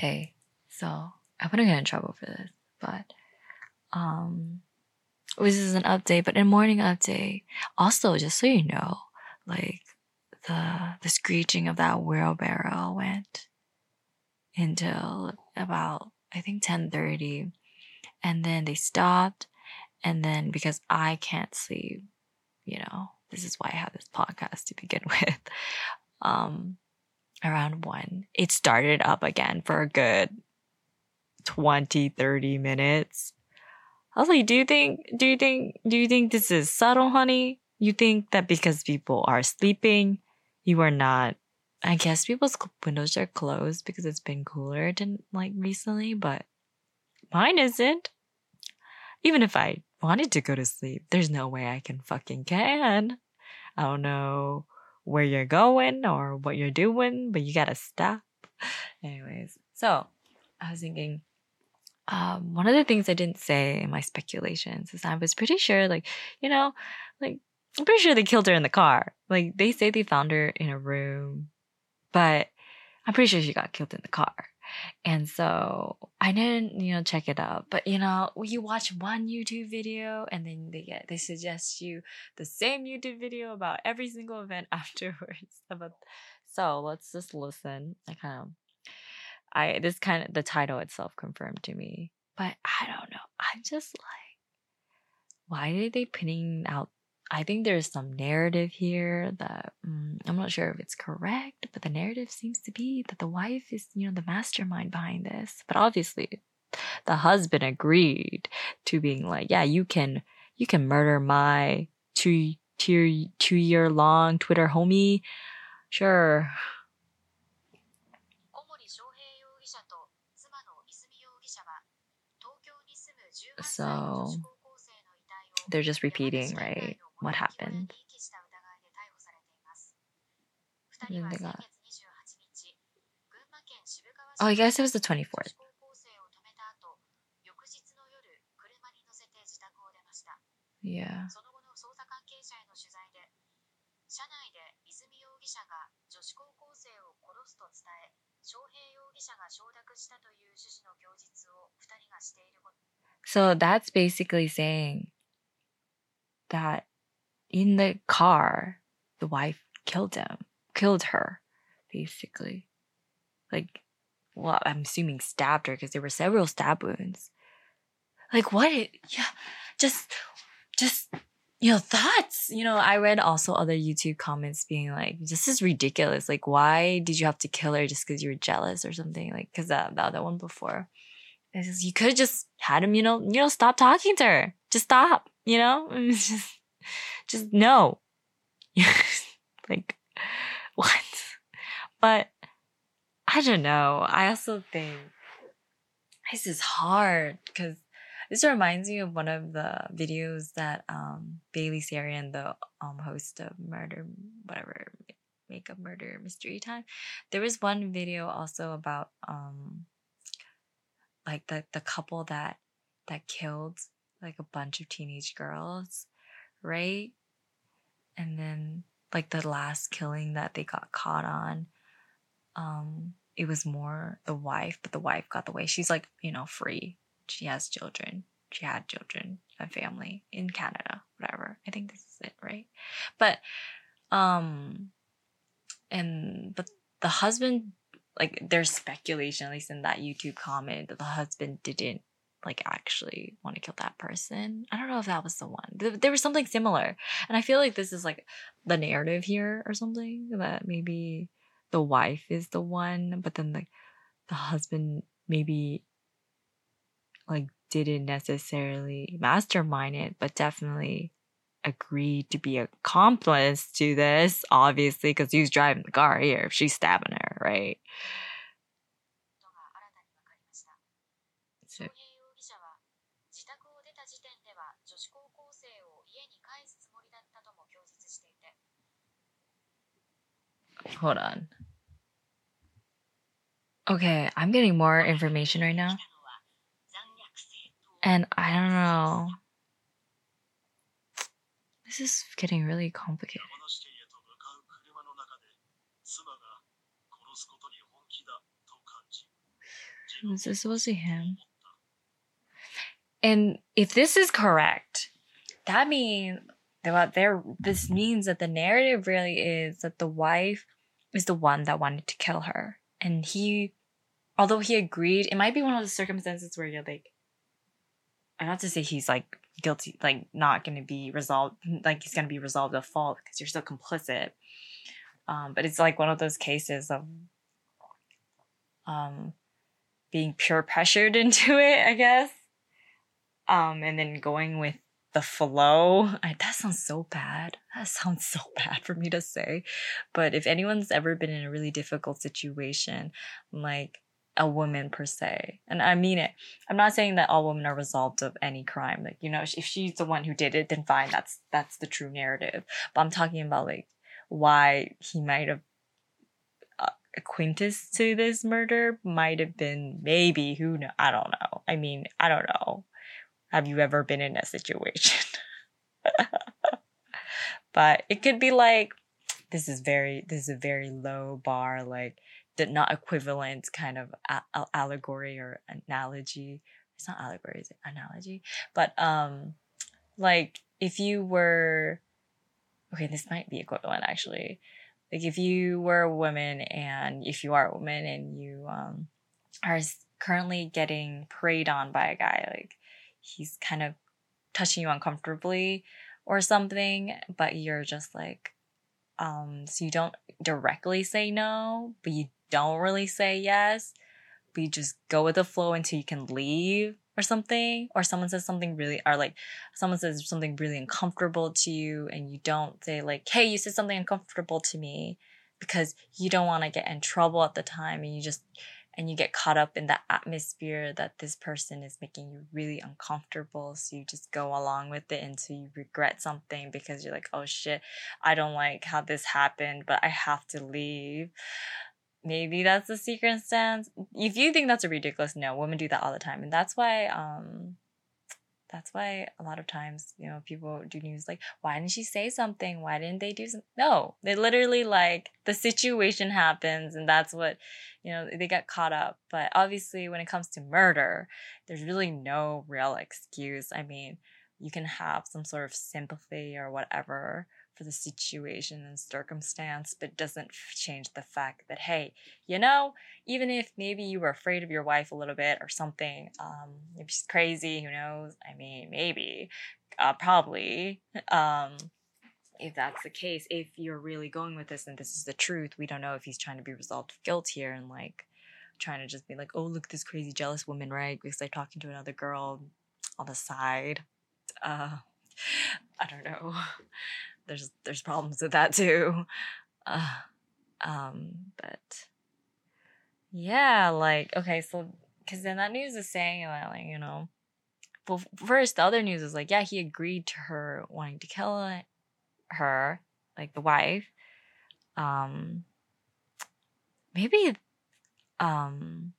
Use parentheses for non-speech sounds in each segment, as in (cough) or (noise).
hey, so I wouldn't get in trouble for this, but um, this is an update, but in morning update, also just so you know, like the the screeching of that wheelbarrow went until about I think ten thirty, and then they stopped, and then because I can't sleep, you know, this is why I have this podcast to begin (laughs) with. Um, around one, it started up again for a good 20, 30 minutes. I was like, do you think, do you think, do you think this is subtle, honey? You think that because people are sleeping, you are not, I guess people's windows are closed because it's been cooler than like recently, but mine isn't. Even if I wanted to go to sleep, there's no way I can fucking can. I don't know where you're going or what you're doing, but you gotta stop. Anyways, so I was thinking, um, one of the things I didn't say in my speculations is I was pretty sure, like, you know, like, I'm pretty sure they killed her in the car. Like, they say they found her in a room, but I'm pretty sure she got killed in the car. And so I didn't, you know, check it out. But you know, you watch one YouTube video and then they get they suggest you the same YouTube video about every single event (laughs) afterwards. About so let's just listen. I kind of I this kind of the title itself confirmed to me. But I don't know. I'm just like why are they putting out I think there's some narrative here that mm, I'm not sure if it's correct, but the narrative seems to be that the wife is, you know, the mastermind behind this. But obviously, the husband agreed to being like, yeah, you can, you can murder my two, two, two year long Twitter homie. Sure. So they're just repeating, right? what happened. And then they got. Oh, I guess it was the 24th. Yeah. 車内で泉容疑者が女子高校生を殺すと伝え、翔平容疑者が承諾したという趣旨の供述を2人がしていること。So that's basically saying that in the car, the wife killed him, killed her, basically. Like, well, I'm assuming stabbed her because there were several stab wounds. Like, what? It, yeah, just, just, you know, thoughts. You know, I read also other YouTube comments being like, this is ridiculous. Like, why did you have to kill her just because you were jealous or something? Like, because that, the other one before. Says, you could have just had him, you know, you know, stop talking to her. Just stop, you know? (laughs) It's just, just no. (laughs) like, what? But I don't know. I also think this is hard because this reminds me of one of the videos that um, Bailey Sarian, the um, host of Murder, whatever, Makeup Murder Mystery Time, there was one video also about um, like the the couple that that killed like a bunch of teenage girls, right? and then like the last killing that they got caught on um it was more the wife but the wife got the way. She's like you know free. She has children. She had children a family in canada whatever. I think this is it right? But um and but the husband like there's speculation at least in that youtube comment that the husband didn't like actually want to kill that person. I don't know if that was the one. There was something similar. And I feel like this is like the narrative here or something that maybe the wife is the one, but then like the husband maybe like didn't necessarily mastermind it, but definitely agreed to be accomplice to this, obviously, because he's driving the car here if she's stabbing her, right? So Hold on. Okay, I'm getting more information right now. And I don't know. This is getting really complicated. Was this supposed to be him? And if this is correct, that means that there this means that the narrative really is that the wife is the one that wanted to kill her. And he although he agreed, it might be one of the circumstances where you're like I not to say he's like guilty, like not gonna be resolved like he's gonna be resolved of fault because you're still complicit. Um, but it's like one of those cases of um being pure pressured (laughs) into it, I guess. Um, and then going with the flow. I, that sounds so bad. That sounds so (laughs) bad for me to say. But if anyone's ever been in a really difficult situation, like a woman per se, and I mean it, I'm not saying that all women are resolved of any crime. Like, you know, if she's the one who did it, then fine, that's that's the true narrative. But I'm talking about like why he might have uh, acquaintance to this murder might have been maybe who know I don't know. I mean, I don't know. Have you ever been in a situation? (laughs) but it could be like this is very this is a very low bar like the not equivalent kind of a- allegory or analogy. It's not allegory, it's analogy. But um like if you were okay, this might be equivalent actually like if you were a woman and if you are a woman and you um, are currently getting preyed on by a guy like he's kind of touching you uncomfortably or something but you're just like um so you don't directly say no but you don't really say yes but you just go with the flow until you can leave or something or someone says something really or like someone says something really uncomfortable to you and you don't say like hey you said something uncomfortable to me because you don't want to get in trouble at the time and you just and you get caught up in the atmosphere that this person is making you really uncomfortable so you just go along with it until you regret something because you're like oh shit i don't like how this happened but i have to leave maybe that's the secret stance. If you think that's a ridiculous, no, women do that all the time, and that's why um, that's why a lot of times you know people do news like, why didn't she say something? Why didn't they do something? No, they literally like the situation happens, and that's what you know they get caught up. But obviously, when it comes to murder, there's really no real excuse. I mean, you can have some sort of sympathy or whatever for the situation and circumstance, but doesn't change the fact that, hey, you know, even if maybe you were afraid of your wife a little bit or something, um, if she's crazy, who knows? I mean, maybe, uh, probably. Um, if that's the case, if you're really going with this and this is the truth, we don't know if he's trying to be resolved of guilt here and like trying to just be like, oh, look, this crazy jealous woman, right? Because they're talking to another girl on the side. Uh, (laughs) I don't know there's there's problems with that too. (laughs) Uh, um, but yeah, like okay, so because then that news is saying that like you know, well first the other news is like yeah he agreed to her wanting to kill her like the wife. Um, maybe um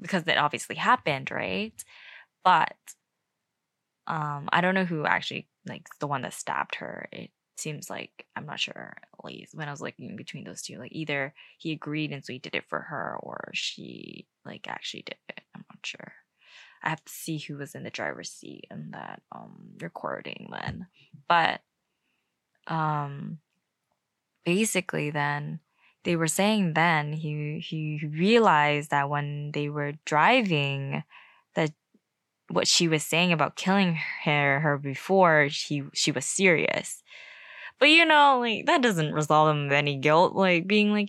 because that obviously happened right but um i don't know who actually like the one that stabbed her it seems like I'm not sure. Like when I was like between those two, like either he agreed and so he did it for her, or she like actually did it. I'm not sure. I have to see who was in the driver's seat in that um recording then. But um basically then they were saying then he he realized that when they were driving that what she was saying about killing her her before she she was serious but you know, like that doesn't resolve him of any guilt. Like being like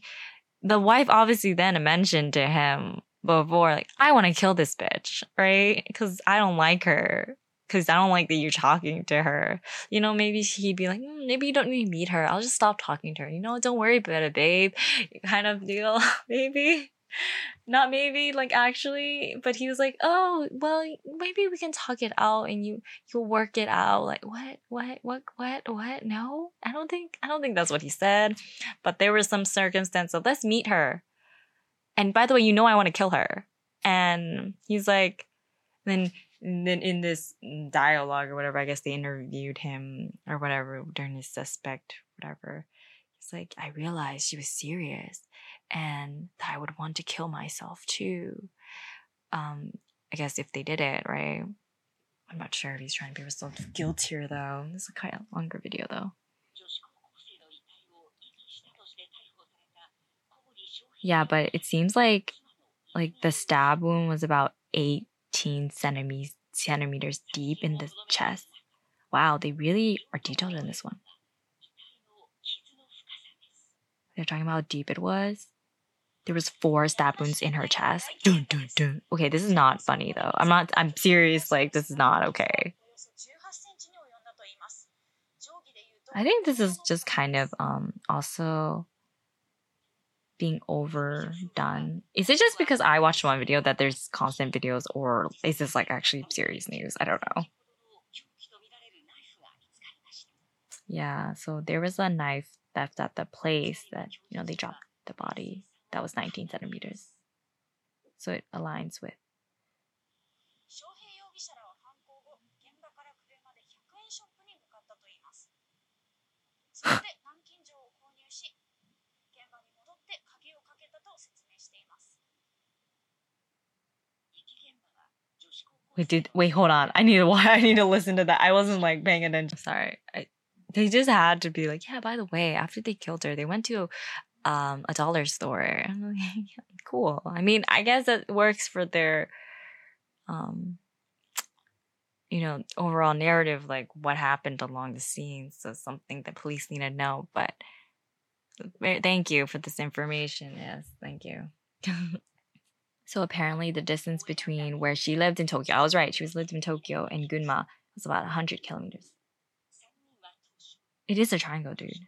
the wife obviously then mentioned to him before, like, I want to kill this bitch, right? Because I don't like her. Because I don't like that you're talking to her. You know, maybe he'd be like, mm, maybe you don't need to meet her. I'll just stop talking to her. You know, don't worry about it, babe. (laughs) Kind of deal, (laughs) maybe (laughs) not maybe like actually but he was like oh well maybe we can talk it out and you you'll work it out. Like what what what what what? No? I don't think i don't think that's what he said. But there was some circumstance of let's meet her. And by the way you know i want to kill her. And he's like then then in this dialogue or whatever i guess they interviewed him or whatever during his suspect whatever he's like i realized she was serious and I would want to kill myself too. um, I guess if they did it, right? I'm not sure if he's trying to be resolved of guilt here, though. This is a kind of longer video, though. Yeah, but it seems like like the stab wound was about 18 centimeters centimeters deep in the chest. Wow, they really are detailed in this one. They're talking about how deep it was. There was four stab wounds in her chest. Dun, dun, dun. Okay, this is not funny though. I'm not. I'm serious. Like this is not okay. I think this is just kind of um also being overdone. Is it just because I watched one video that there's constant videos, or is this like actually serious news? I don't know. Yeah, so there was a knife theft at the place that you know they dropped the body that was 19 centimeters. So it aligns with. (laughs) Wait, did wait, hold on. I need to (laughs) I need to listen to that. I wasn't like paying attention. Sorry. I, they just had to be like, yeah, by the way, after they killed her, they went to um, a dollar store. (laughs) cool. I mean, I guess that works for their, um, you know, overall narrative, like what happened along the scenes. So something that police need to know. But thank you for this information. Yes, thank you. (laughs) so apparently, the distance between where she lived in Tokyo, I was right. She was lived in Tokyo and Gunma was about 100 kilometers. It is a triangle, dude.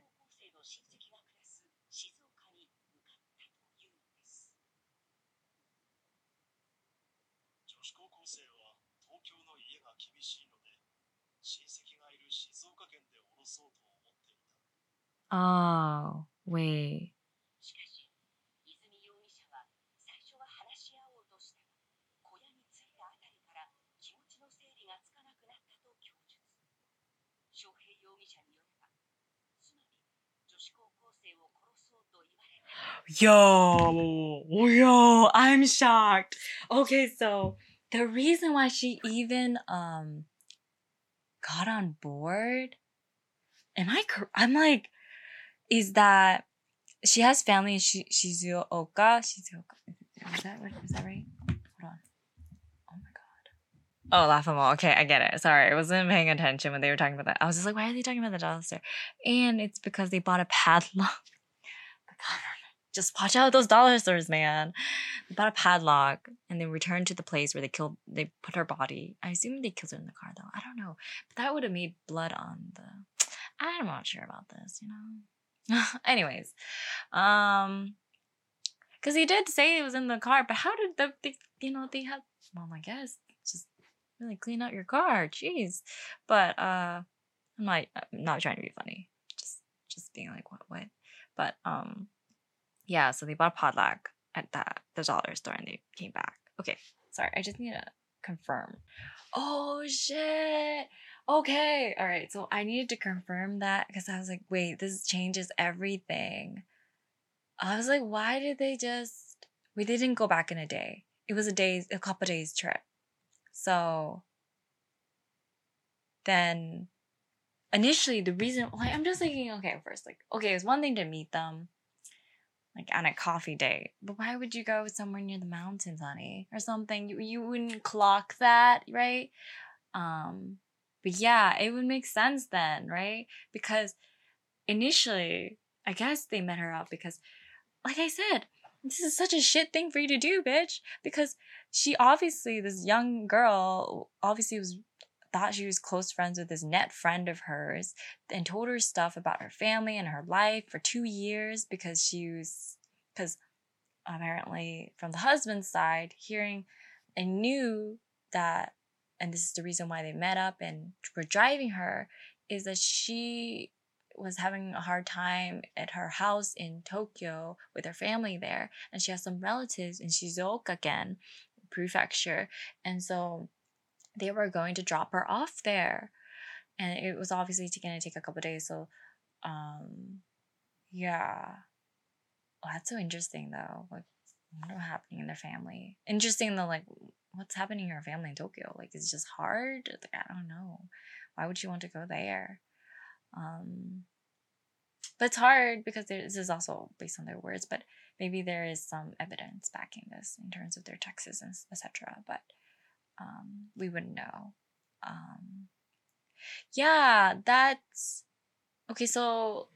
音は東京の家が厳しいので、親戚がいる静岡県で降ろそうと思っていた。ああ、ウェイ。しかし、泉容疑者は最初は話し合おうとしたが、小屋に着いたあたりから気持ちの整理がつかなくなったと供述。翔平容疑者によれば、つまり女子高校生を殺そうと言われた。Yo, I'm shocked. Okay, so the reason why she even um got on board, am I? I'm like, is that she has family in Sh- Shizuoka. Shizuoka. Is that right? Is that right? Hold on. Oh my god. Oh, laughable. Okay, I get it. Sorry, I wasn't paying attention when they were talking about that. I was just like, why are they talking about the dollar store? And it's because they bought a padlock. (laughs) just watch out those dollar stores, man. They bought a padlock and they returned to the place where they killed. They put her body. I assume they killed her in the car, though. I don't know, but that would have made blood on the. I'm not sure about this, you know. (laughs) Anyways, um, because he did say it was in the car, but how did the, the you know they have? Well, I guess just really clean out your car. Jeez, but uh, I'm not I'm not trying to be funny. Just just being like what what, but um, yeah. So they bought a padlock at that the dollar store and they came back. Okay, sorry. I just need to confirm. Oh shit okay, all right. So I needed to confirm that because I was like, wait, this changes everything. I was like, why did they just? We didn't go back in a day. It was a days, a couple days trip. So then initially the reason like I'm just thinking, okay, first, like, okay, it's one thing to meet them like on a coffee date. But why would you go somewhere near the mountains, honey? Or something. You you wouldn't clock that, right? Um but yeah, it would make sense then, right? Because initially, I guess they met her up because, like I said, this is such a shit thing for you to do, bitch. Because she obviously, this young girl, obviously was thought she was close friends with this net friend of hers and told her stuff about her family and her life for two years because she was because apparently from the husband's side hearing and knew that and this is the reason why they met up and were driving her, is that she was having a hard time at her house in Tokyo with her family there, and she has some relatives in Shizuoka again, prefecture, and so they were going to drop her off there, and it was obviously going to take a couple days. So, um, yeah, oh, that's so interesting though. Like, what happening in their family? Interesting though, like what's happening in your family in Tokyo? Like, it's just hard. Like, I don't know. Why would you want to go there? Um, but it's hard because this is also based on their words. But maybe there is some evidence backing this in terms of their texts and etc. But um, we wouldn't know. Um, yeah, that's okay. So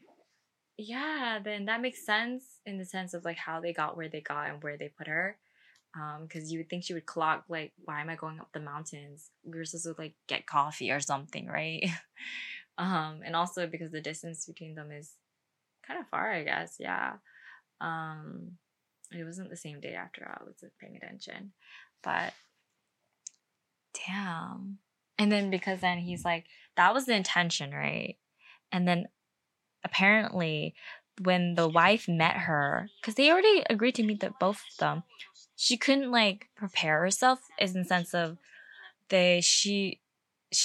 yeah, then that makes sense in the sense of like how they got where they got and where they put her. Um, because you would think she would clock like, why am I going up the mountains? We were supposed to like get coffee or something, right? (laughs) um, and also because the distance between them is kind of far, I guess. Yeah. Um, it wasn't the same day after all. I was paying attention, but damn. And then because then he's like, that was the intention, right? And then apparently when the wife met her, because they already agreed to meet the both of them, she couldn't like prepare herself in the sense of they she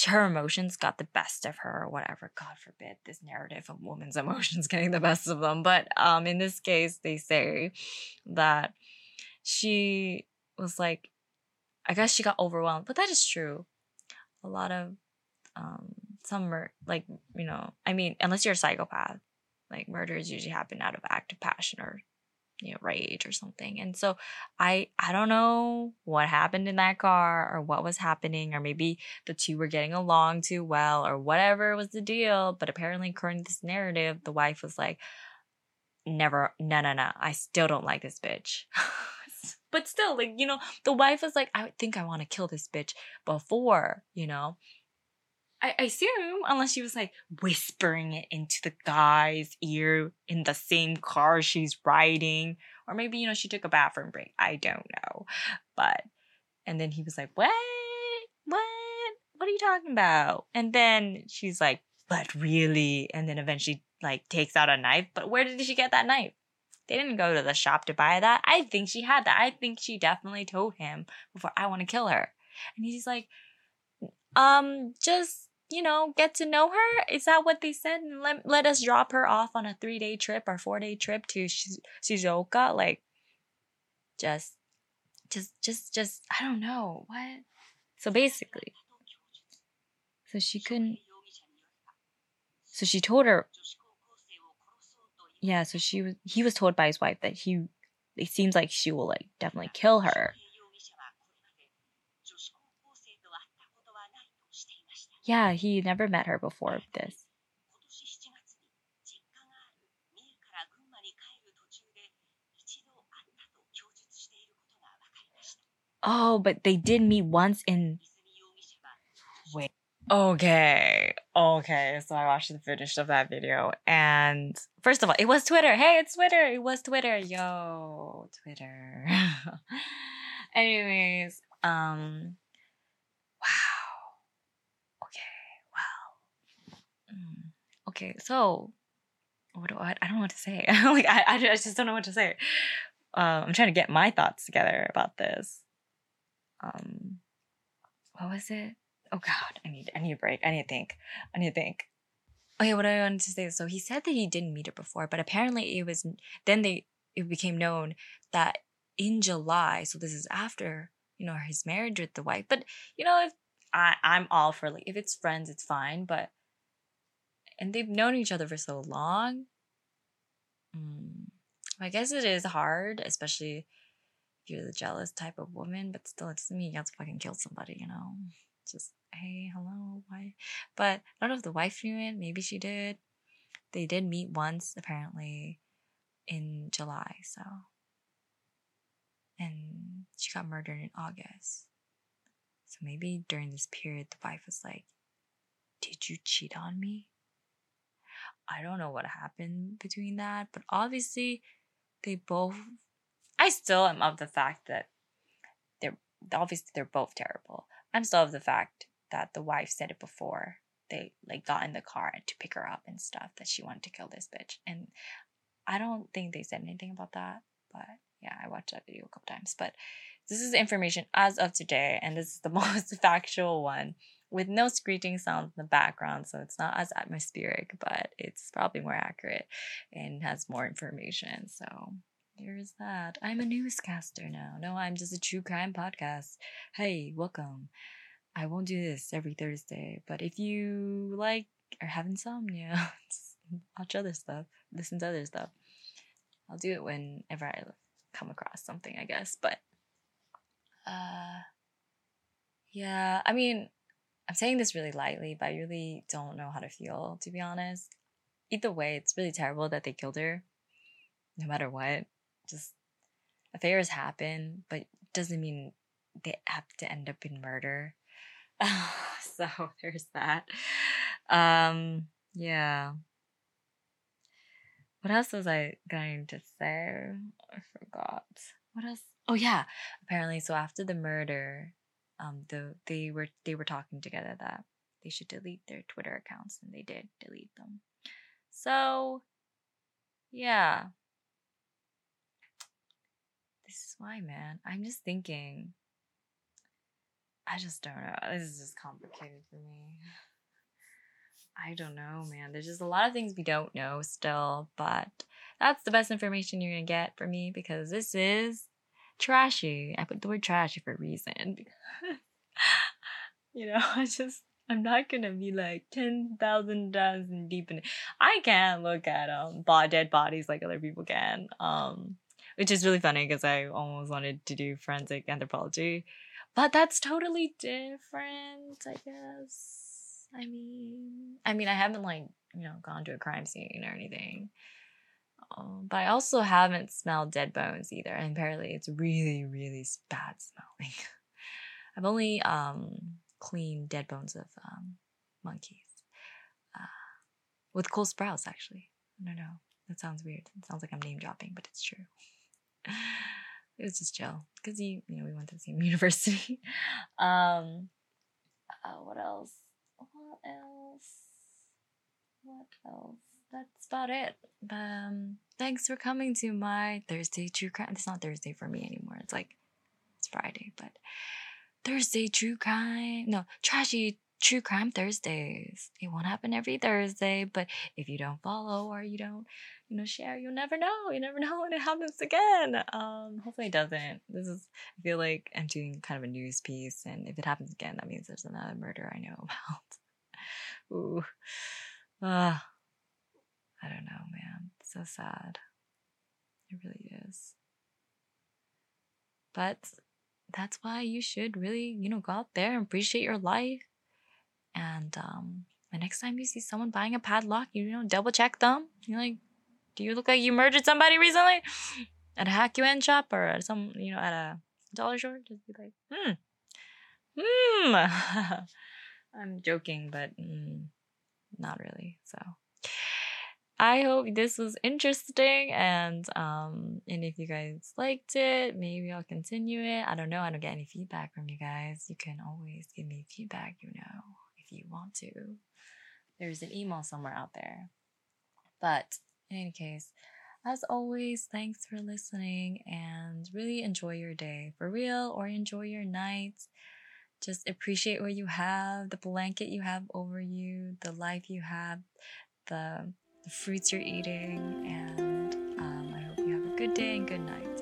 her emotions got the best of her or whatever god forbid this narrative of women's (laughs) emotions getting the best of them but um in this case they say that she was like i guess she got overwhelmed but that is true. A lot of um some mur- like you know i mean unless you're a psychopath like murders usually happen out of active passion or you know rage or something. And so i i don't know what happened in that car or what was happening or maybe the two were getting along too well or whatever was the deal but apparently according to this narrative the wife was like never no no no i still don't like this bitch (laughs) (laughs) but still like you know the wife was like i think i want to kill this bitch before you know I, I assume, unless she was like whispering it into the guy's ear in the same car she's riding, or maybe, you know, she took a bathroom break. I don't know. But, and then he was like, What? What? What are you talking about? And then she's like, But really? And then eventually, like, takes out a knife. But where did she get that knife? They didn't go to the shop to buy that. I think she had that. I think she definitely told him before I want to kill her. And he's like, um, just you know, get to know her? Is that what they said? Let, let us drop her off on a three day trip or four day trip to Shizuoka? Like, just, just, just, just, I don't know. What? So basically, so she couldn't, so she told her, yeah, so she was, he was told by his wife that he, it seems like she will like definitely kill her Yeah, he never met her before this. Oh, but they did meet once in. Wait. Okay. Okay. So I watched the finish of that video. And first of all, it was Twitter. Hey, it's Twitter. It was Twitter. Yo, Twitter. (laughs) Anyways, um, wow. Okay, wow. Mm. okay, so what do I? I don't know what to say. (laughs) like I, I just don't know what to say. Uh, I'm trying to get my thoughts together about this. Um, what was it? Oh God, I need I need a break. I need to think. I need to think. Okay, what I wanted to say. is So he said that he didn't meet her before, but apparently it was then they it became known that in July. So this is after you know his marriage with the wife. But you know if I I'm all for like if it's friends, it's fine. But and they've known each other for so long. Mm, I guess it is hard, especially if you're the jealous type of woman, but still, it doesn't mean you have to fucking kill somebody, you know? Just, hey, hello, why? But I don't know if the wife knew it, maybe she did. They did meet once, apparently, in July, so. And she got murdered in August. So maybe during this period, the wife was like, Did you cheat on me? I don't know what happened between that, but obviously they both I still am of the fact that they're obviously they're both terrible. I'm still of the fact that the wife said it before they like got in the car to pick her up and stuff that she wanted to kill this bitch. And I don't think they said anything about that, but yeah, I watched that video a couple times. But this is information as of today, and this is the (laughs) most factual one with no screeching sounds in the background, so it's not as atmospheric, but it's probably more accurate and has more information. So there's that. I'm a newscaster now. No, I'm just a true crime podcast. Hey, welcome. I won't do this every Thursday, but if you like or have insomnia, (laughs) watch other stuff, listen to other stuff. I'll do it whenever I come across something, I guess. But uh yeah, I mean, I'm saying this really lightly, but I really don't know how to feel, to be honest. Either way, it's really terrible that they killed her. No matter what. Just affairs happen, but doesn't mean they have to end up in murder. (laughs) so there's that. Um, yeah. What else was I going to say? I forgot. What else? Oh yeah. Apparently, so after the murder, um, the they were they were talking together that they should delete their Twitter accounts, and they did delete them. So, yeah. This is why, man. I'm just thinking. I just don't know. This is just complicated for me. I don't know, man. There's just a lot of things we don't know still, but that's the best information you're gonna get from me because this is trashy. I put the word trashy for a reason. (laughs) you know, I just I'm not gonna be like ten thousand times deep in it. I can't look at um dead bodies like other people can. Um, which is really funny because I almost wanted to do forensic anthropology, but that's totally different. I guess. I mean, I mean, I haven't like you know gone to a crime scene or anything. Um, but I also haven't smelled dead bones either, and apparently it's really, really bad smelling. (laughs) I've only um, cleaned dead bones of um, monkeys uh, with Cole Sprouse, actually. I don't know. That sounds weird. It sounds like I'm name dropping, but it's true. (laughs) it was just chill because you, you know, we went to the same (laughs) university. um, uh, what else? What else? What else? That's about it. Um, thanks for coming to my Thursday True Crime. It's not Thursday for me anymore. It's like it's Friday, but Thursday True Crime. No, trashy True Crime Thursdays. It won't happen every Thursday, but if you don't follow or you don't, you know, share, you'll never know. You never (laughs) know when it happens again. Um, hopefully it doesn't. This is I feel like I'm doing kind of a news piece, and if it happens again, that means there's another murder I know (laughs) about. Ooh. Uh, I don't know, man. It's so sad. It really is. But that's why you should really, you know, go out there and appreciate your life. And um, the next time you see someone buying a padlock, you know, double check them. You're like, do you look like you murdered somebody recently? At a hyaku-en shop or at some, you know, at a dollar store? Just be like, hmm, hmm. (laughs) I'm joking, but mm, not really. So. I hope this was interesting and um and if you guys liked it, maybe I'll continue it. I don't know. I don't get any feedback from you guys. You can always give me feedback, you know, if you want to. There's an email somewhere out there. But in any case, as always, thanks for listening and really enjoy your day for real or enjoy your night. Just appreciate what you have, the blanket you have over you, the life you have, the the fruits you're eating, and um, I hope you have a good day and good night.